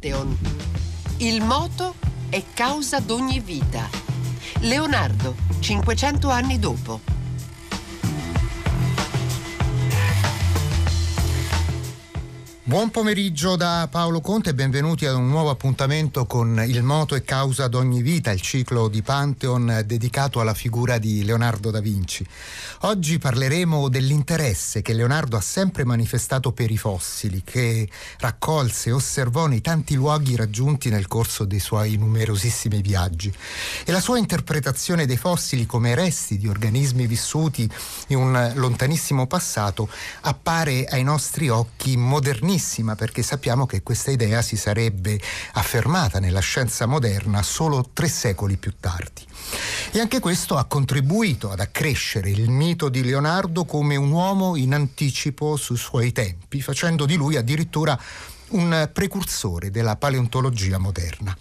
Pantheon. Il moto è causa d'ogni vita. Leonardo, 500 anni dopo. Buon pomeriggio da Paolo Conte e benvenuti ad un nuovo appuntamento con Il moto e causa d'ogni vita, il ciclo di Pantheon dedicato alla figura di Leonardo da Vinci. Oggi parleremo dell'interesse che Leonardo ha sempre manifestato per i fossili, che raccolse e osservò nei tanti luoghi raggiunti nel corso dei suoi numerosissimi viaggi. E la sua interpretazione dei fossili come resti di organismi vissuti in un lontanissimo passato appare ai nostri occhi modernissima stranissima perché sappiamo che questa idea si sarebbe affermata nella scienza moderna solo tre secoli più tardi. E anche questo ha contribuito ad accrescere il mito di Leonardo come un uomo in anticipo sui suoi tempi, facendo di lui addirittura un precursore della paleontologia moderna.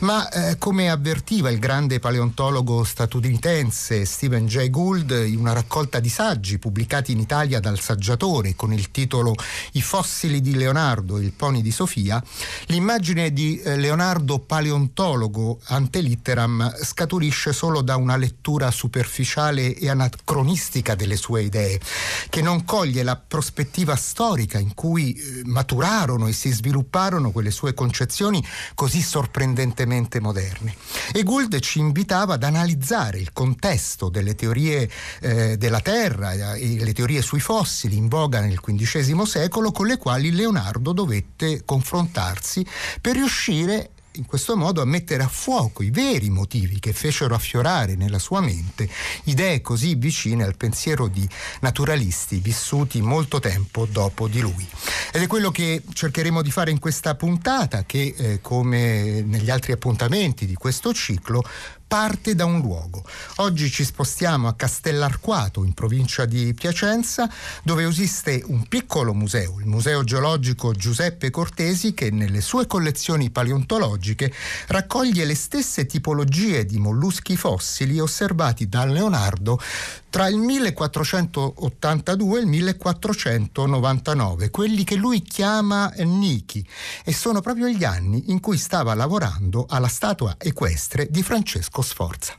Ma eh, come avvertiva il grande paleontologo statunitense Stephen Jay Gould in una raccolta di saggi pubblicati in Italia dal saggiatore con il titolo I fossili di Leonardo e il pony di Sofia, l'immagine di eh, Leonardo paleontologo ante litteram scaturisce solo da una lettura superficiale e anacronistica delle sue idee, che non coglie la prospettiva storica in cui eh, maturarono e svilupparono quelle sue concezioni così sorprendentemente moderne. E Gould ci invitava ad analizzare il contesto delle teorie eh, della Terra e le teorie sui fossili in voga nel XV secolo con le quali Leonardo dovette confrontarsi per riuscire in questo modo a mettere a fuoco i veri motivi che fecero affiorare nella sua mente idee così vicine al pensiero di naturalisti vissuti molto tempo dopo di lui. Ed è quello che cercheremo di fare in questa puntata che, eh, come negli altri appuntamenti di questo ciclo, parte da un luogo. Oggi ci spostiamo a Castellarquato, in provincia di Piacenza, dove esiste un piccolo museo, il Museo Geologico Giuseppe Cortesi, che nelle sue collezioni paleontologiche raccoglie le stesse tipologie di molluschi fossili osservati da Leonardo tra il 1482 e il 1499, quelli che lui chiama Niki, e sono proprio gli anni in cui stava lavorando alla statua equestre di Francesco Sforza.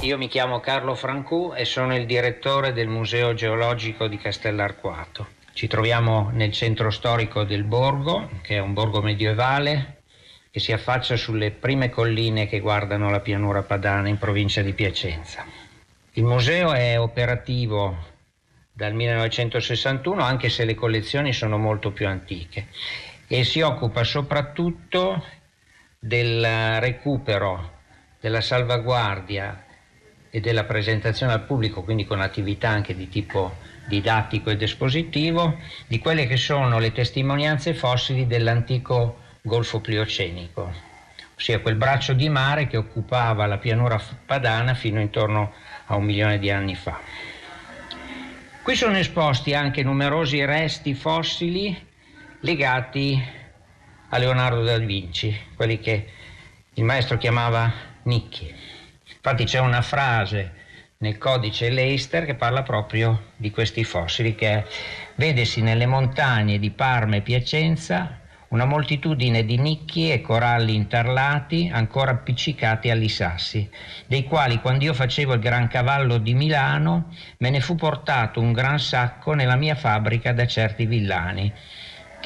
Io mi chiamo Carlo Francù e sono il direttore del Museo Geologico di Castellarquato. Ci troviamo nel centro storico del borgo, che è un borgo medievale che si affaccia sulle prime colline che guardano la pianura padana in provincia di Piacenza. Il museo è operativo dal 1961 anche se le collezioni sono molto più antiche e si occupa soprattutto del recupero, della salvaguardia e della presentazione al pubblico, quindi con attività anche di tipo didattico ed espositivo, di quelle che sono le testimonianze fossili dell'antico Golfo Pliocenico, ossia quel braccio di mare che occupava la pianura padana fino intorno a un milione di anni fa. Qui sono esposti anche numerosi resti fossili legati a Leonardo da Vinci, quelli che il maestro chiamava nicchi. Infatti c'è una frase nel codice Leicester che parla proprio di questi fossili che è, vedesi nelle montagne di Parma e Piacenza una moltitudine di nicchi e coralli interlati ancora appiccicati agli sassi, dei quali quando io facevo il Gran Cavallo di Milano me ne fu portato un gran sacco nella mia fabbrica da certi villani,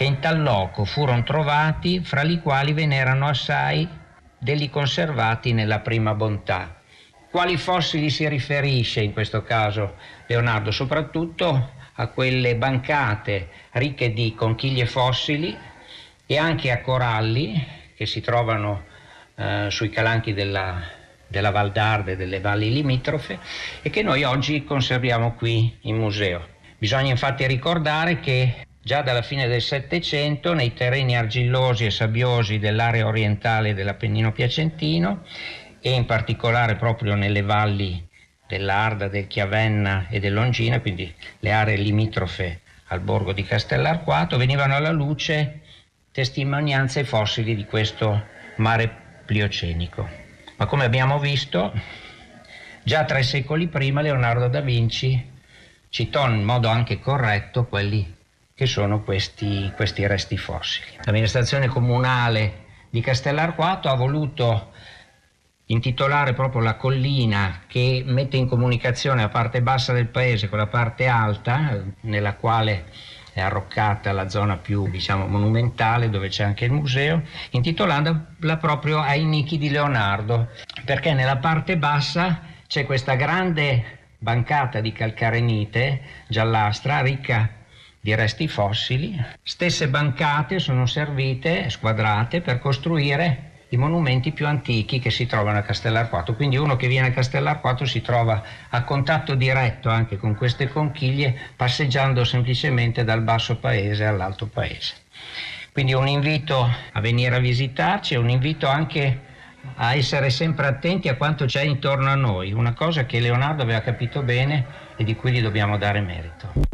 che in tal loco furono trovati, fra li quali ve n'erano assai degli conservati nella prima bontà. Quali fossili si riferisce in questo caso Leonardo? Soprattutto a quelle bancate ricche di conchiglie fossili e anche a coralli che si trovano eh, sui calanchi della, della Val d'Arde e delle valli limitrofe e che noi oggi conserviamo qui in museo. Bisogna infatti ricordare che già dalla fine del Settecento nei terreni argillosi e sabbiosi dell'area orientale dell'Appennino Piacentino e in particolare proprio nelle valli dell'Arda, del Chiavenna e dell'Ongina, quindi le aree limitrofe al borgo di Castellarquato, venivano alla luce testimonianze fossili di questo mare pliocenico. Ma come abbiamo visto, già tre secoli prima Leonardo da Vinci citò in modo anche corretto quelli che sono questi, questi resti fossili. L'amministrazione comunale di Castellarquato ha voluto intitolare proprio la collina che mette in comunicazione la parte bassa del paese con la parte alta, nella quale è arroccata la zona più diciamo, monumentale dove c'è anche il museo, intitolandola proprio ai Nichi di Leonardo, perché nella parte bassa c'è questa grande bancata di calcarenite giallastra ricca di resti fossili. Stesse bancate sono servite, squadrate, per costruire i monumenti più antichi che si trovano a Castellarquato. Quindi uno che viene a Castellarquato si trova a contatto diretto anche con queste conchiglie, passeggiando semplicemente dal basso paese all'alto paese. Quindi un invito a venire a visitarci, un invito anche a essere sempre attenti a quanto c'è intorno a noi, una cosa che Leonardo aveva capito bene e di cui gli dobbiamo dare merito.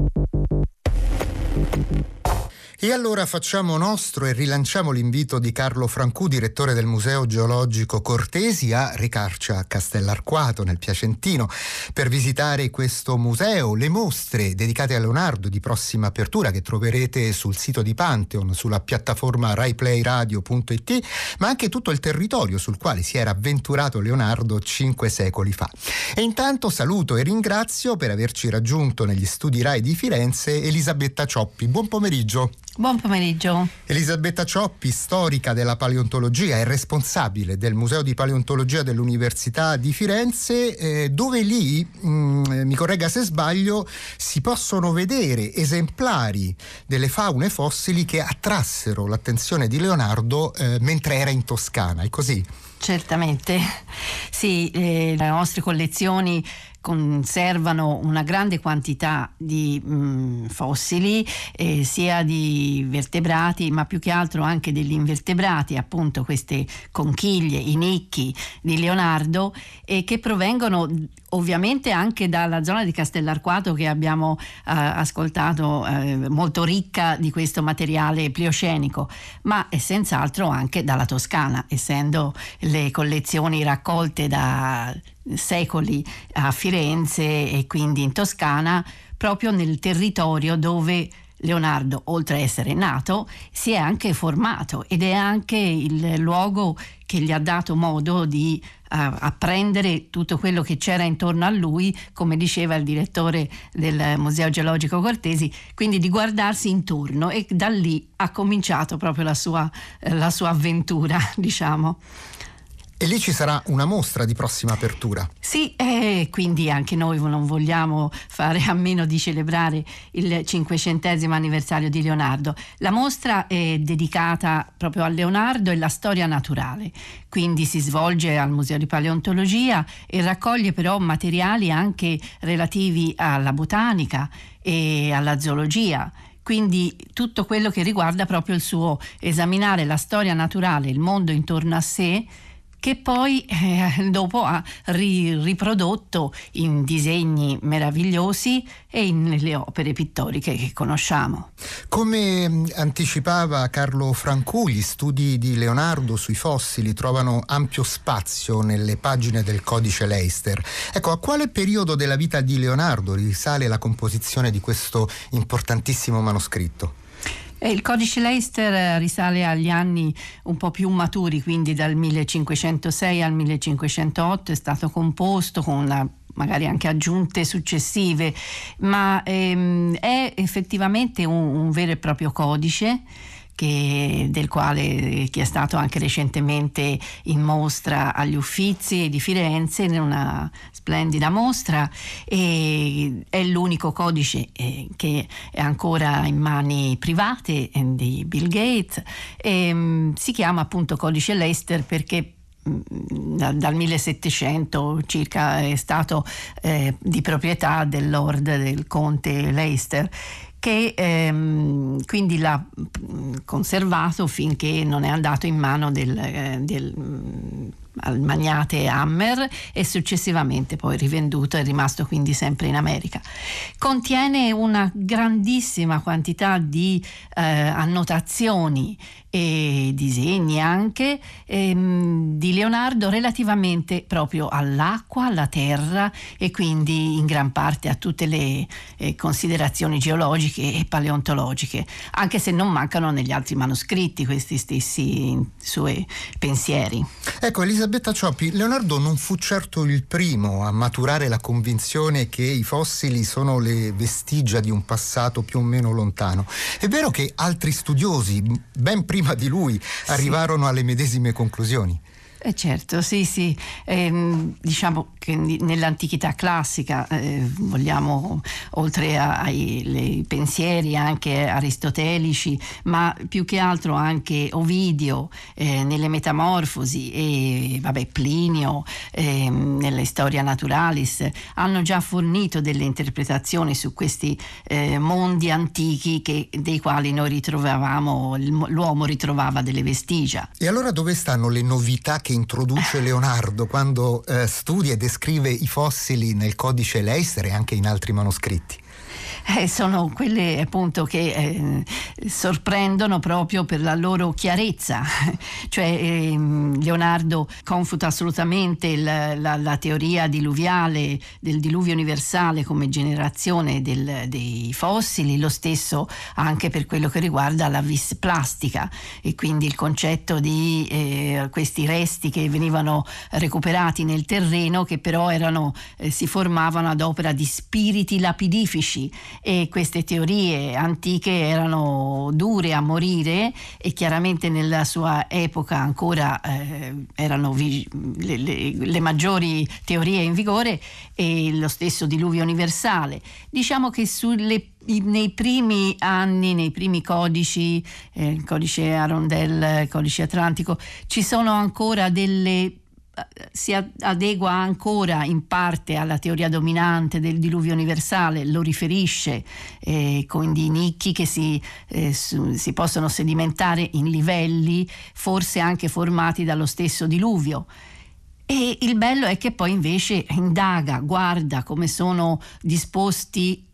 E allora facciamo nostro e rilanciamo l'invito di Carlo Francù, direttore del Museo Geologico Cortesi, a recarci a Castellarquato, nel Piacentino, per visitare questo museo, le mostre dedicate a Leonardo di prossima apertura che troverete sul sito di Pantheon, sulla piattaforma raiplayradio.it, ma anche tutto il territorio sul quale si era avventurato Leonardo cinque secoli fa. E intanto saluto e ringrazio per averci raggiunto negli studi Rai di Firenze Elisabetta Cioppi. Buon pomeriggio. Buon pomeriggio. Elisabetta Cioppi, storica della paleontologia e responsabile del Museo di Paleontologia dell'Università di Firenze, eh, dove lì, mh, mm, mi corregga se sbaglio, si possono vedere esemplari delle faune fossili che attrassero l'attenzione di Leonardo eh, mentre era in Toscana, è così? Certamente, sì, eh, le nostre collezioni conservano una grande quantità di mh, mm, fossili, eh, sia di vertebrati, ma più che altro anche degli invertebrati, appunto queste conchiglie, i nicchi di Leonardo, eh, che provengono ovviamente anche dalla zona di Castellarquato che abbiamo eh, ascoltato, eh, molto ricca di questo materiale pliocenico, ma senz'altro anche dalla Toscana, essendo le collezioni raccolte da secoli a Firenze e quindi in Toscana, proprio nel territorio dove Leonardo, oltre a essere nato, si è anche formato ed è anche il luogo che gli ha dato modo di uh, apprendere tutto quello che c'era intorno a lui, come diceva il direttore del Museo Geologico Cortesi, quindi di guardarsi intorno e da lì ha cominciato proprio la sua, la sua avventura, diciamo. E lì ci sarà una mostra di prossima apertura. Sì, e quindi anche noi non vogliamo fare a meno di celebrare il cinquecentesimo anniversario di Leonardo. La mostra è dedicata proprio a Leonardo e la storia naturale, quindi si svolge al Museo di Paleontologia e raccoglie però materiali anche relativi alla botanica e alla zoologia quindi tutto quello che riguarda proprio il suo esaminare la storia naturale, il mondo intorno a sé che poi eh, dopo ha ri- riprodotto in disegni meravigliosi e nelle opere pittoriche che conosciamo. Come mm, anticipava Carlo Francù, gli studi di Leonardo sui fossili trovano ampio spazio nelle pagine del codice Leicester. Ecco, a quale periodo della vita di Leonardo risale la composizione di questo importantissimo manoscritto? Eh, il codice Leicester eh, risale agli anni un po' più maturi, quindi dal 1506 al 1508 è stato composto con una magari anche aggiunte successive, ma ehm, è effettivamente un, un vero e proprio codice che, del quale che è stato anche recentemente in mostra agli Uffizi di Firenze in una splendida mostra e è l'unico codice eh, che è ancora in mani private eh, di Bill Gates e, um, si chiama appunto codice Leicester perché mm, dal 1700 circa è stato eh, di proprietà del lord del conte Leicester che ehm, quindi l'ha conservato finché non è andato in mano del, eh, del al magnate Hammer e successivamente poi rivenduto è rimasto quindi sempre in America. Contiene una grandissima quantità di eh, annotazioni e disegni anche ehm, di Leonardo relativamente proprio all'acqua, alla terra e quindi in gran parte a tutte le eh, considerazioni geologiche e paleontologiche, anche se non mancano negli altri manoscritti questi stessi suoi pensieri. Ecco Elisabetta Cioppi, Leonardo non fu certo il primo a maturare la convinzione che i fossili sono le vestigia di un passato più o meno lontano. È vero che altri studiosi, ben prima prima di lui arrivarono alle medesime conclusioni. Eh certo, sì, sì. Eh, diciamo che nell'antichità classica, eh, vogliamo, oltre ai pensieri anche aristotelici, ma più che altro anche Ovidio eh, nelle Metamorfosi e vabbè, Plinio ehm, nella Storia Naturalis, hanno già fornito delle interpretazioni su questi eh, mondi antichi che, dei quali noi ritrovavamo, l'uomo ritrovava delle vestigia. E allora dove stanno le novità che introduce Leonardo quando eh, studia e descrive i fossili nel codice Leister e anche in altri manoscritti eh, sono quelle appunto che eh, sorprendono proprio per la loro chiarezza. cioè eh, Leonardo confuta assolutamente il, la, la, teoria diluviale del diluvio universale come generazione del, dei fossili, lo stesso anche per quello che riguarda la vis plastica e quindi il concetto di eh, questi resti che venivano recuperati nel terreno che però erano, eh, si formavano ad opera di spiriti lapidifici e queste teorie antiche erano dure a morire e chiaramente nella sua epoca ancora eh, erano vi- le, le, le, maggiori teorie in vigore e lo stesso diluvio universale. Diciamo che sulle nei primi anni, nei primi codici, eh, codice Arondel, il codice Atlantico, ci sono ancora delle si adegua ancora in parte alla teoria dominante del diluvio universale, lo riferisce eh, dei nicchi che si, eh, si, possono sedimentare in livelli forse anche formati dallo stesso diluvio. E il bello è che poi invece indaga, guarda come sono disposti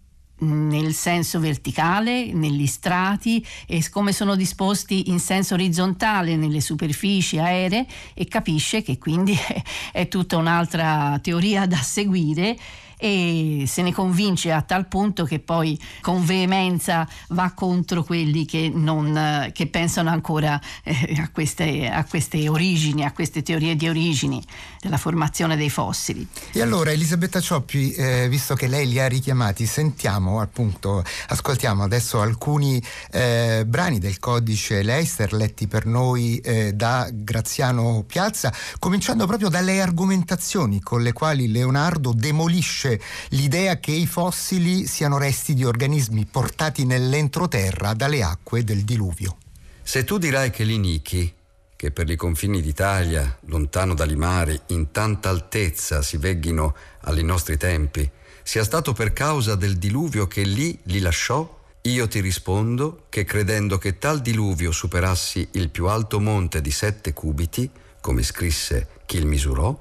nel senso verticale, negli strati e come sono disposti in senso orizzontale nelle superfici aeree e capisce che quindi è, tutta un'altra teoria da seguire e se ne convince a tal punto che poi con veemenza va contro quelli che, non, che pensano ancora eh, a, queste, a, queste, origini, a queste teorie di origini della formazione dei fossili. E allora Elisabetta Cioppi, eh, visto che lei li ha richiamati, sentiamo appunto, ascoltiamo adesso alcuni eh, brani del codice Leister letti per noi eh, da Graziano Piazza, cominciando proprio dalle argomentazioni con le quali Leonardo demolisce l'idea che i fossili siano resti di organismi portati nell'entroterra dalle acque del diluvio. Se tu dirai che l'Inichi, che per i confini d'Italia, lontano dai mari, in tanta altezza si vegghino ai nostri tempi, sia stato per causa del diluvio che lì li lasciò, io ti rispondo che credendo che tal diluvio superassi il più alto monte di sette cubiti, come scrisse chi il misurò,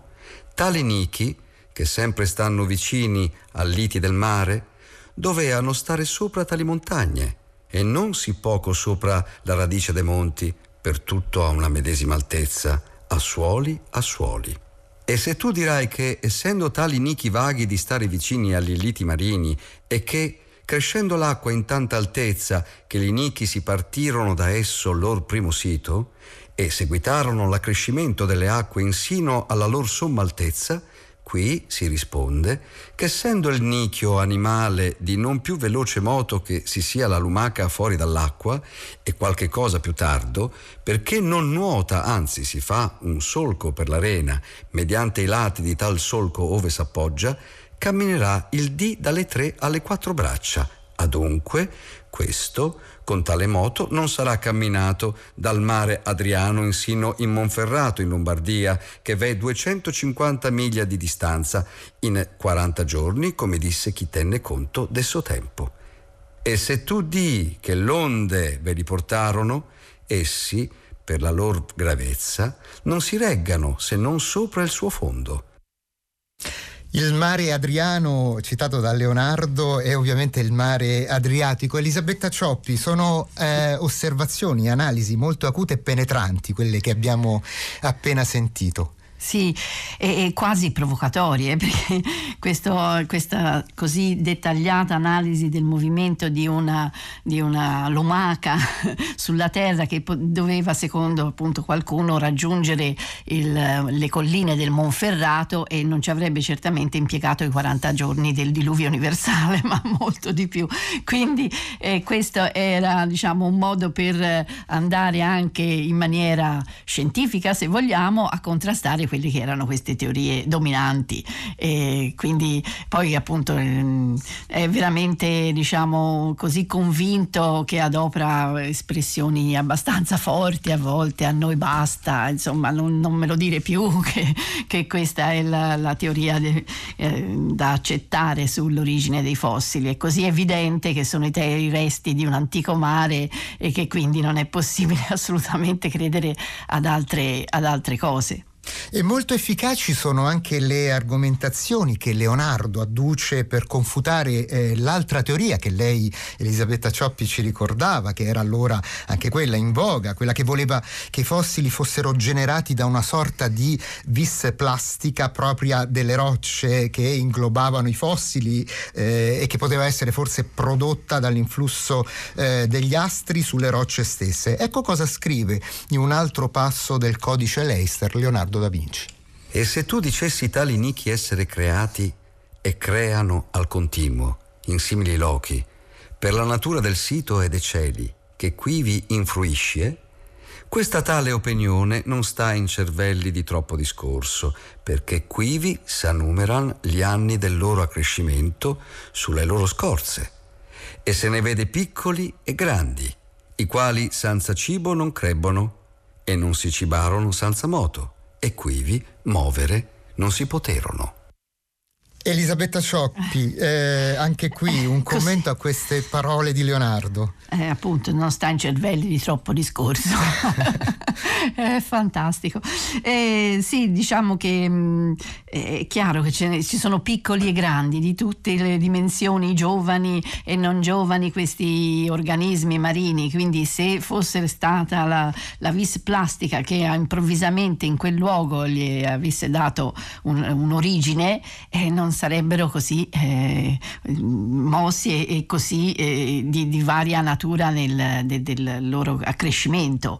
tale Nichi che sempre stanno vicini al liti del mare, doveano stare sopra tali montagne e non si poco sopra la radice dei monti, per tutto a una medesima altezza, a suoli a suoli. E se tu dirai che, essendo tali nichi vaghi di stare vicini agli liti marini e che, crescendo l'acqua in tanta altezza che gli nichi si partirono da esso lor primo sito, e seguitarono l'accrescimento delle acque insino alla lor somma altezza, Qui si risponde che essendo il nicchio animale di non più veloce moto che si sia la lumaca fuori dall'acqua e qualche cosa più tardo, perché non nuota, anzi si fa un solco per l'arena mediante i lati di tal solco ove s'appoggia, camminerà il dì dalle tre alle quattro braccia. Adunque, questo con tale moto non sarà camminato dal mare Adriano insino in Monferrato in Lombardia, che v'è 250 miglia di distanza, in 40 giorni, come disse chi tenne conto del suo tempo. E se tu di che l'onde ve li portarono, essi per la loro gravezza, non si reggano se non sopra il suo fondo. Il mare Adriano, citato da Leonardo, è ovviamente il mare Adriatico. Elisabetta Cioppi, sono eh, osservazioni, analisi molto acute e penetranti quelle che abbiamo appena sentito. Sì, e, e quasi provocatorie, perché questo, questa così dettagliata analisi del movimento di una, di una lumaca sulla Terra che doveva, secondo appunto qualcuno, raggiungere il, le colline del Monferrato e non ci avrebbe certamente impiegato i 40 giorni del diluvio universale, ma molto di più. Quindi eh, questo era diciamo, un modo per andare anche in maniera scientifica, se vogliamo, a contrastare quelle che erano queste teorie dominanti e quindi poi appunto ehm, è veramente diciamo così convinto che adopera espressioni abbastanza forti a volte a noi basta insomma non, non me lo dire più che, che questa è la, la teoria de, eh, da accettare sull'origine dei fossili è così evidente che sono i, te- i resti di un antico mare e che quindi non è possibile assolutamente credere ad altre, ad altre cose. E molto efficaci sono anche le argomentazioni che Leonardo adduce per confutare eh, l'altra teoria che lei, Elisabetta Cioppi, ci ricordava, che era allora anche quella in voga, quella che voleva che i fossili fossero generati da una sorta di vis plastica propria delle rocce che inglobavano i fossili eh, e che poteva essere forse prodotta dall'influsso eh, degli astri sulle rocce stesse. Ecco cosa scrive in un altro passo del codice Leister Leonardo Leonardo da Vinci. E se tu dicessi tali nichi essere creati e creano al continuo, in simili lochi, per la natura del sito e dei cieli, che qui vi influisce, questa tale opinione non sta in cervelli di troppo discorso, perché quivi s'anumeran gli anni del loro accrescimento sulle loro scorze, e se ne vede piccoli e grandi, i quali senza cibo non crebbono, e non si cibarono senza moto e quivi muovere non si poterono. Elisabetta Cioppi, eh, anche qui un commento a queste parole di Leonardo. Eh, appunto, non sta in cervelli di troppo discorso. è fantastico. Eh, sì, diciamo che mh, mm, è chiaro che ne, ci sono piccoli e grandi di tutte le dimensioni, giovani e non giovani, questi organismi marini. Quindi, se fosse stata la, la vis plastica che improvvisamente in quel luogo gli avesse dato un, un'origine, eh, non non sarebbero così eh, mossi e, e così eh, di, di, varia natura nel, de, del loro accrescimento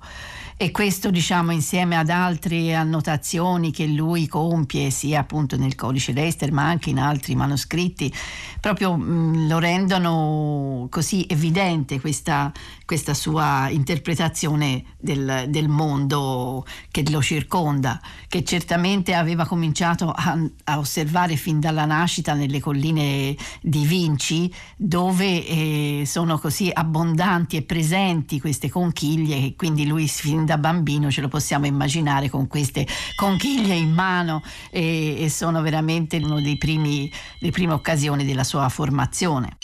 e questo diciamo insieme ad altre annotazioni che lui compie sia appunto nel codice Lester ma anche in altri manoscritti proprio mh, lo rendono così evidente questa, questa sua interpretazione del, del, mondo che lo circonda che certamente aveva cominciato a, a, osservare fin dalla nascita nelle colline di Vinci dove eh, sono così abbondanti e presenti queste conchiglie e quindi lui fin da bambino ce lo possiamo immaginare con queste conchiglie in mano e, e sono veramente una delle prime occasioni della sua formazione.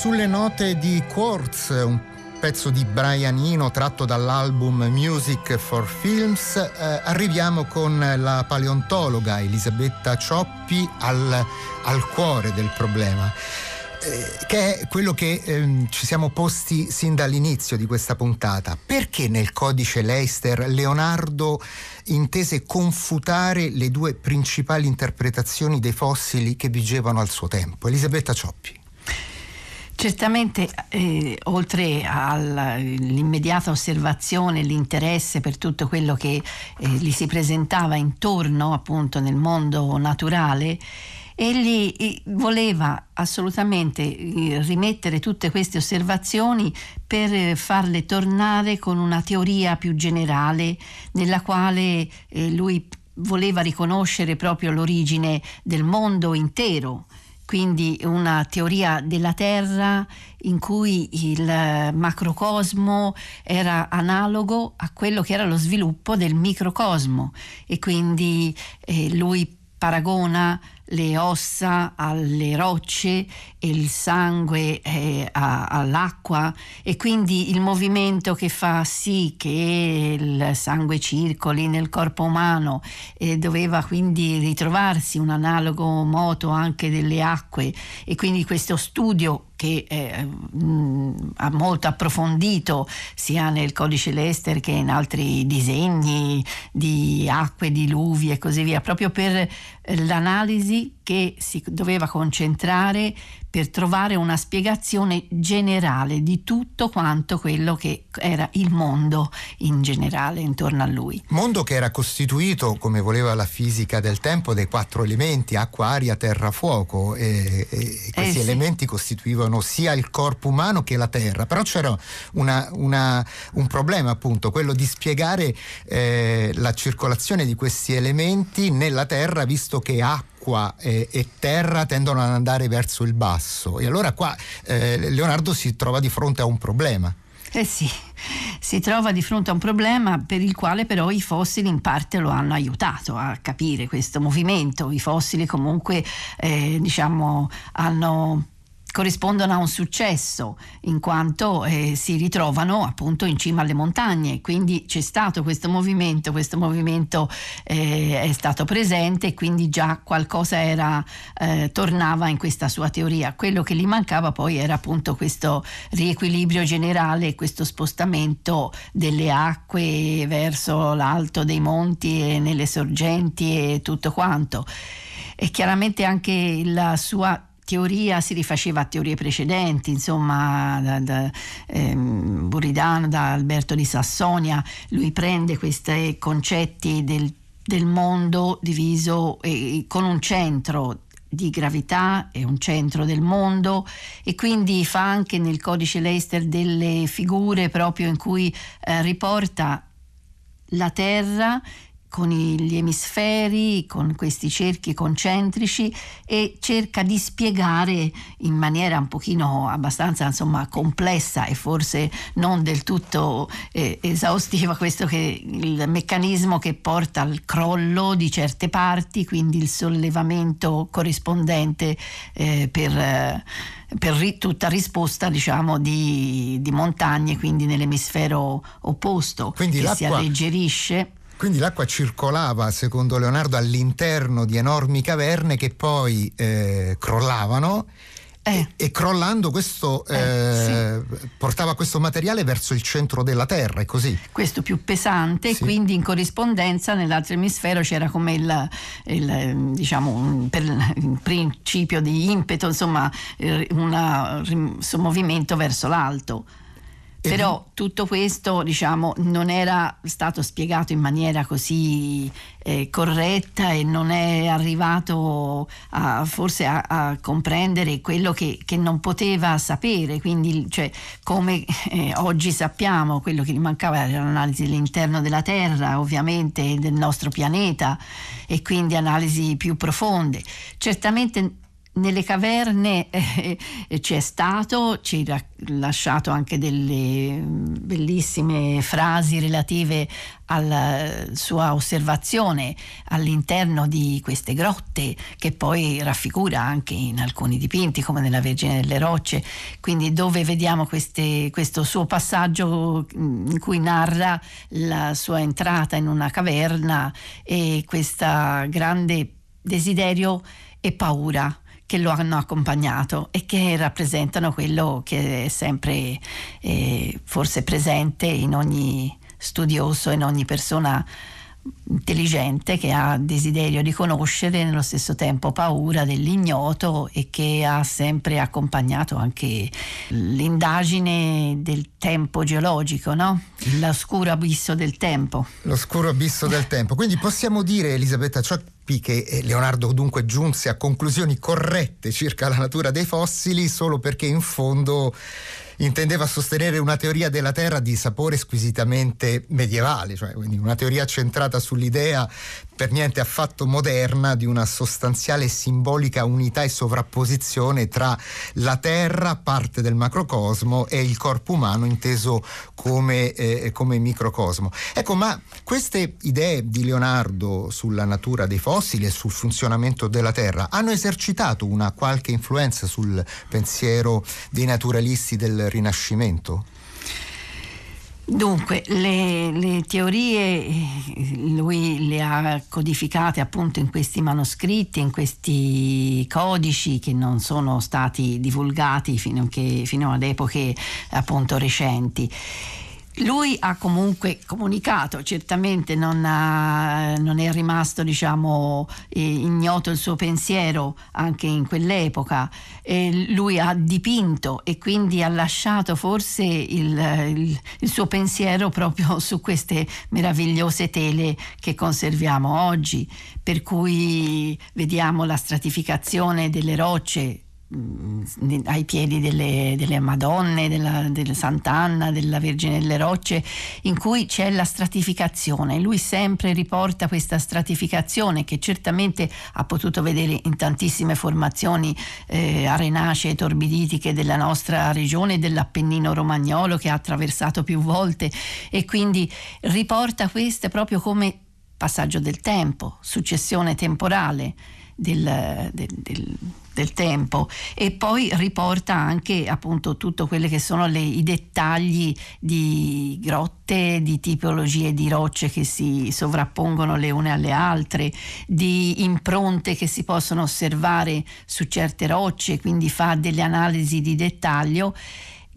Sulle note di Quartz, un pezzo di Brian Eno tratto dall'album Music for Films, eh, arriviamo con la paleontologa Elisabetta Cioppi al, al cuore del problema. eh, che è quello che eh, ci siamo posti sin dall'inizio di questa puntata. Perché nel codice Leicester Leonardo intese confutare le due principali interpretazioni dei fossili che vigevano al suo tempo? Elisabetta Cioppi. Certamente, eh, oltre all'immediata osservazione, l'interesse per tutto quello che eh, gli si presentava intorno, appunto, nel mondo naturale, egli eh, voleva assolutamente eh, rimettere tutte queste osservazioni per eh, farle tornare con una teoria più generale nella quale lui voleva riconoscere proprio l'origine del mondo intero quindi una teoria della Terra in cui il macrocosmo era analogo a quello che era lo sviluppo del microcosmo. E quindi eh, lui paragona le ossa alle rocce e il sangue eh, all'acqua. E quindi il movimento che fa sì che il sangue circoli nel corpo umano eh, doveva quindi ritrovarsi un analogo moto anche delle acque. E quindi questo studio che eh, mh, ha molto approfondito sia nel codice Lester che in altri disegni di acque, diluvi e così via, proprio per l'analisi che si doveva concentrare per trovare una spiegazione generale di tutto quanto quello che era il mondo in generale intorno a lui. Mondo che era costituito, come voleva la fisica del tempo, dai quattro elementi, acqua, aria, terra, fuoco e, e questi eh, elementi sì. costituivano sia il corpo umano che la terra, però c'era una, una, un problema appunto, quello di spiegare eh, la circolazione di questi elementi nella terra, visto che acqua acqua e, e, terra tendono ad andare verso il basso e allora qua eh, Leonardo si trova di fronte a un problema. Eh sì, si trova di fronte a un problema per il quale però i fossili in parte lo hanno aiutato a capire questo movimento. I fossili comunque eh, diciamo hanno corrispondono a un successo in quanto eh, si ritrovano appunto in cima alle montagne. Quindi c'è stato questo movimento questo movimento eh, è stato presente e quindi già qualcosa era eh, tornava in questa sua teoria. Quello che gli mancava poi era appunto questo riequilibrio generale questo spostamento delle acque verso l'alto dei monti e nelle sorgenti e tutto quanto. E chiaramente anche la sua teoria si rifaceva a teorie precedenti, insomma, da, da ehm, Buridano, da Alberto di Sassonia, lui prende questi concetti del, del mondo diviso eh, con un centro di gravità e un centro del mondo e quindi fa anche nel codice Leicester delle figure proprio in cui eh, riporta la Terra con gli emisferi, con questi cerchi concentrici e cerca di spiegare in maniera un pochino abbastanza insomma, complessa e forse non del tutto eh, esaustiva questo che il meccanismo che porta al crollo di certe parti, quindi il sollevamento corrispondente eh, per eh, per ri- tutta risposta diciamo di, di, montagne quindi nell'emisfero opposto quindi che si alleggerisce quindi l'acqua circolava, secondo Leonardo, all'interno di enormi caverne che poi eh, crollavano. Eh. E, e, crollando questo eh, eh, sì. portava questo materiale verso il centro della Terra, è così. Questo più pesante, sì. quindi in corrispondenza nell'altro emisfero c'era come il, il diciamo, un, per il principio di impeto, insomma, eh, un movimento verso l'alto. Però tutto questo diciamo, non era stato spiegato in maniera così eh, corretta e non è arrivato a, forse a, a comprendere quello che, che, non poteva sapere. Quindi, cioè, come eh, oggi sappiamo, quello che gli mancava era l'analisi dell'interno della Terra, ovviamente del nostro pianeta, e quindi analisi più profonde. Certamente nelle caverne eh, c'è stato, ci ha lasciato anche delle mm, bellissime frasi relative alla sua osservazione all'interno di queste grotte che poi raffigura anche in alcuni dipinti come nella Vergine delle Rocce, quindi dove vediamo queste, questo suo passaggio mm, in cui narra la sua entrata in una caverna e questo grande desiderio e paura che lo hanno accompagnato e che rappresentano quello che è sempre eh, forse presente in ogni studioso, in ogni persona intelligente che ha desiderio di conoscere nello stesso tempo paura dell'ignoto e che ha sempre accompagnato anche l'indagine del tempo geologico, no? l'oscuro abisso del tempo. L'oscuro abisso del tempo. Quindi possiamo dire, Elisabetta Cioppi, che eh, Leonardo dunque giunse a conclusioni corrette circa la natura dei fossili solo perché in fondo intendeva sostenere una teoria della Terra di sapore squisitamente medievale, cioè una teoria centrata sull'idea per niente affatto moderna di una sostanziale e simbolica unità e sovrapposizione tra la Terra, parte del macrocosmo, e il corpo umano inteso come, eh, come microcosmo. Ecco, ma queste idee di Leonardo sulla natura dei fossili e sul funzionamento della Terra hanno esercitato una qualche influenza sul pensiero dei naturalisti del Rinascimento? Dunque, le, le, teorie lui le ha codificate appunto in questi manoscritti, in questi codici che non sono stati divulgati fino, che, fino ad epoche appunto recenti. Lui ha comunque comunicato, certamente non, ha, non è rimasto diciamo, eh, ignoto il suo pensiero anche in quell'epoca. Eh, lui ha dipinto e quindi ha lasciato forse il, il, il suo pensiero proprio su queste meravigliose tele che conserviamo oggi, per cui vediamo la stratificazione delle rocce ai piedi delle, delle Madonne, della, della, Sant'Anna, della Vergine delle Rocce, in cui c'è la stratificazione. Lui sempre riporta questa stratificazione che certamente ha potuto vedere in tantissime formazioni eh, arenacee e torbiditiche della nostra regione, dell'Appennino romagnolo che ha attraversato più volte e quindi riporta queste proprio come passaggio del tempo, successione temporale del, del, del del tempo. E poi riporta anche appunto tutto quelli che sono le, i dettagli di grotte, di tipologie di rocce che si sovrappongono le une alle altre, di impronte che si possono osservare su certe rocce, quindi fa delle analisi di dettaglio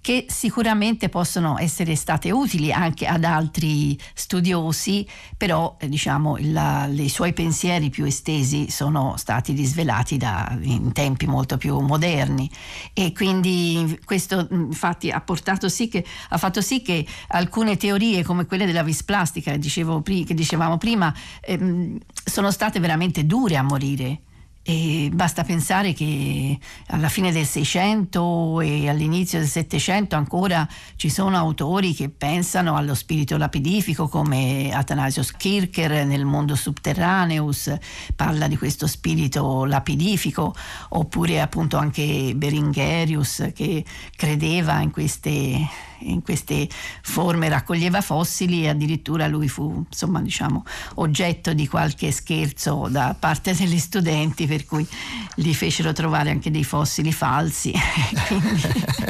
che sicuramente possono essere state utili anche ad altri studiosi, però eh, diciamo i suoi pensieri più estesi sono stati disvelati da, in tempi molto più moderni. E quindi questo infatti ha, sì che, ha fatto sì che alcune teorie come quelle della visplastica che, dicevo, che dicevamo prima ehm, sono state veramente dure a morire e basta pensare che alla fine del 600 e all'inizio del 700 ancora ci sono autori che pensano allo spirito lapidifico come Athanasius Kircher nel mondo subterraneus parla di questo spirito lapidifico oppure appunto anche Beringerius che credeva in queste in queste forme raccoglieva fossili e addirittura lui fu insomma diciamo oggetto di qualche scherzo da parte degli studenti per cui gli fecero trovare anche dei fossili falsi. Quindi,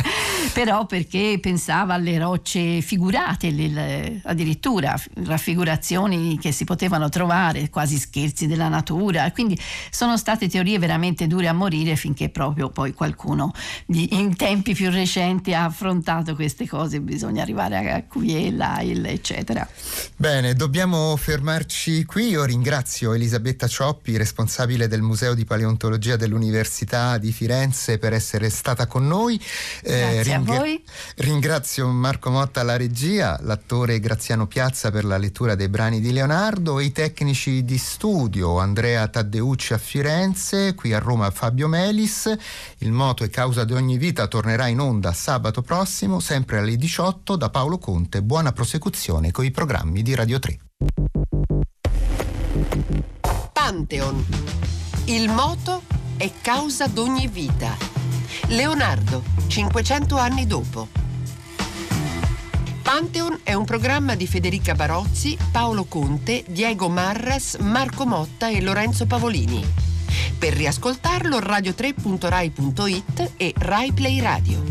però perché pensava alle rocce figurate le, addirittura raffigurazioni che si potevano trovare quasi scherzi della natura. Quindi sono state teorie veramente dure a morire finché proprio poi qualcuno in tempi più recenti ha affrontato queste cose cose, bisogna arrivare a Cuvier, Lyle, eccetera. Bene, dobbiamo fermarci qui. Io ringrazio Elisabetta Cioppi, responsabile del Museo di Paleontologia dell'Università di Firenze, per essere stata con noi. Eh, Grazie eh, ring- a voi. Ringrazio Marco Motta alla regia, l'attore Graziano Piazza per la lettura dei brani di Leonardo e i tecnici di studio Andrea Taddeucci a Firenze, qui a Roma Fabio Melis. Il moto e causa di ogni vita tornerà in onda sabato prossimo, sempre alle 18 da Paolo Conte. Buona prosecuzione con i programmi di Radio 3. Pantheon. Il moto è causa d'ogni vita. Leonardo, 500 anni dopo. Pantheon è un programma di Federica Barozzi, Paolo Conte, Diego Marras, Marco Motta e Lorenzo Pavolini. Per riascoltarlo radio3.rai.it e RaiPlay Radio.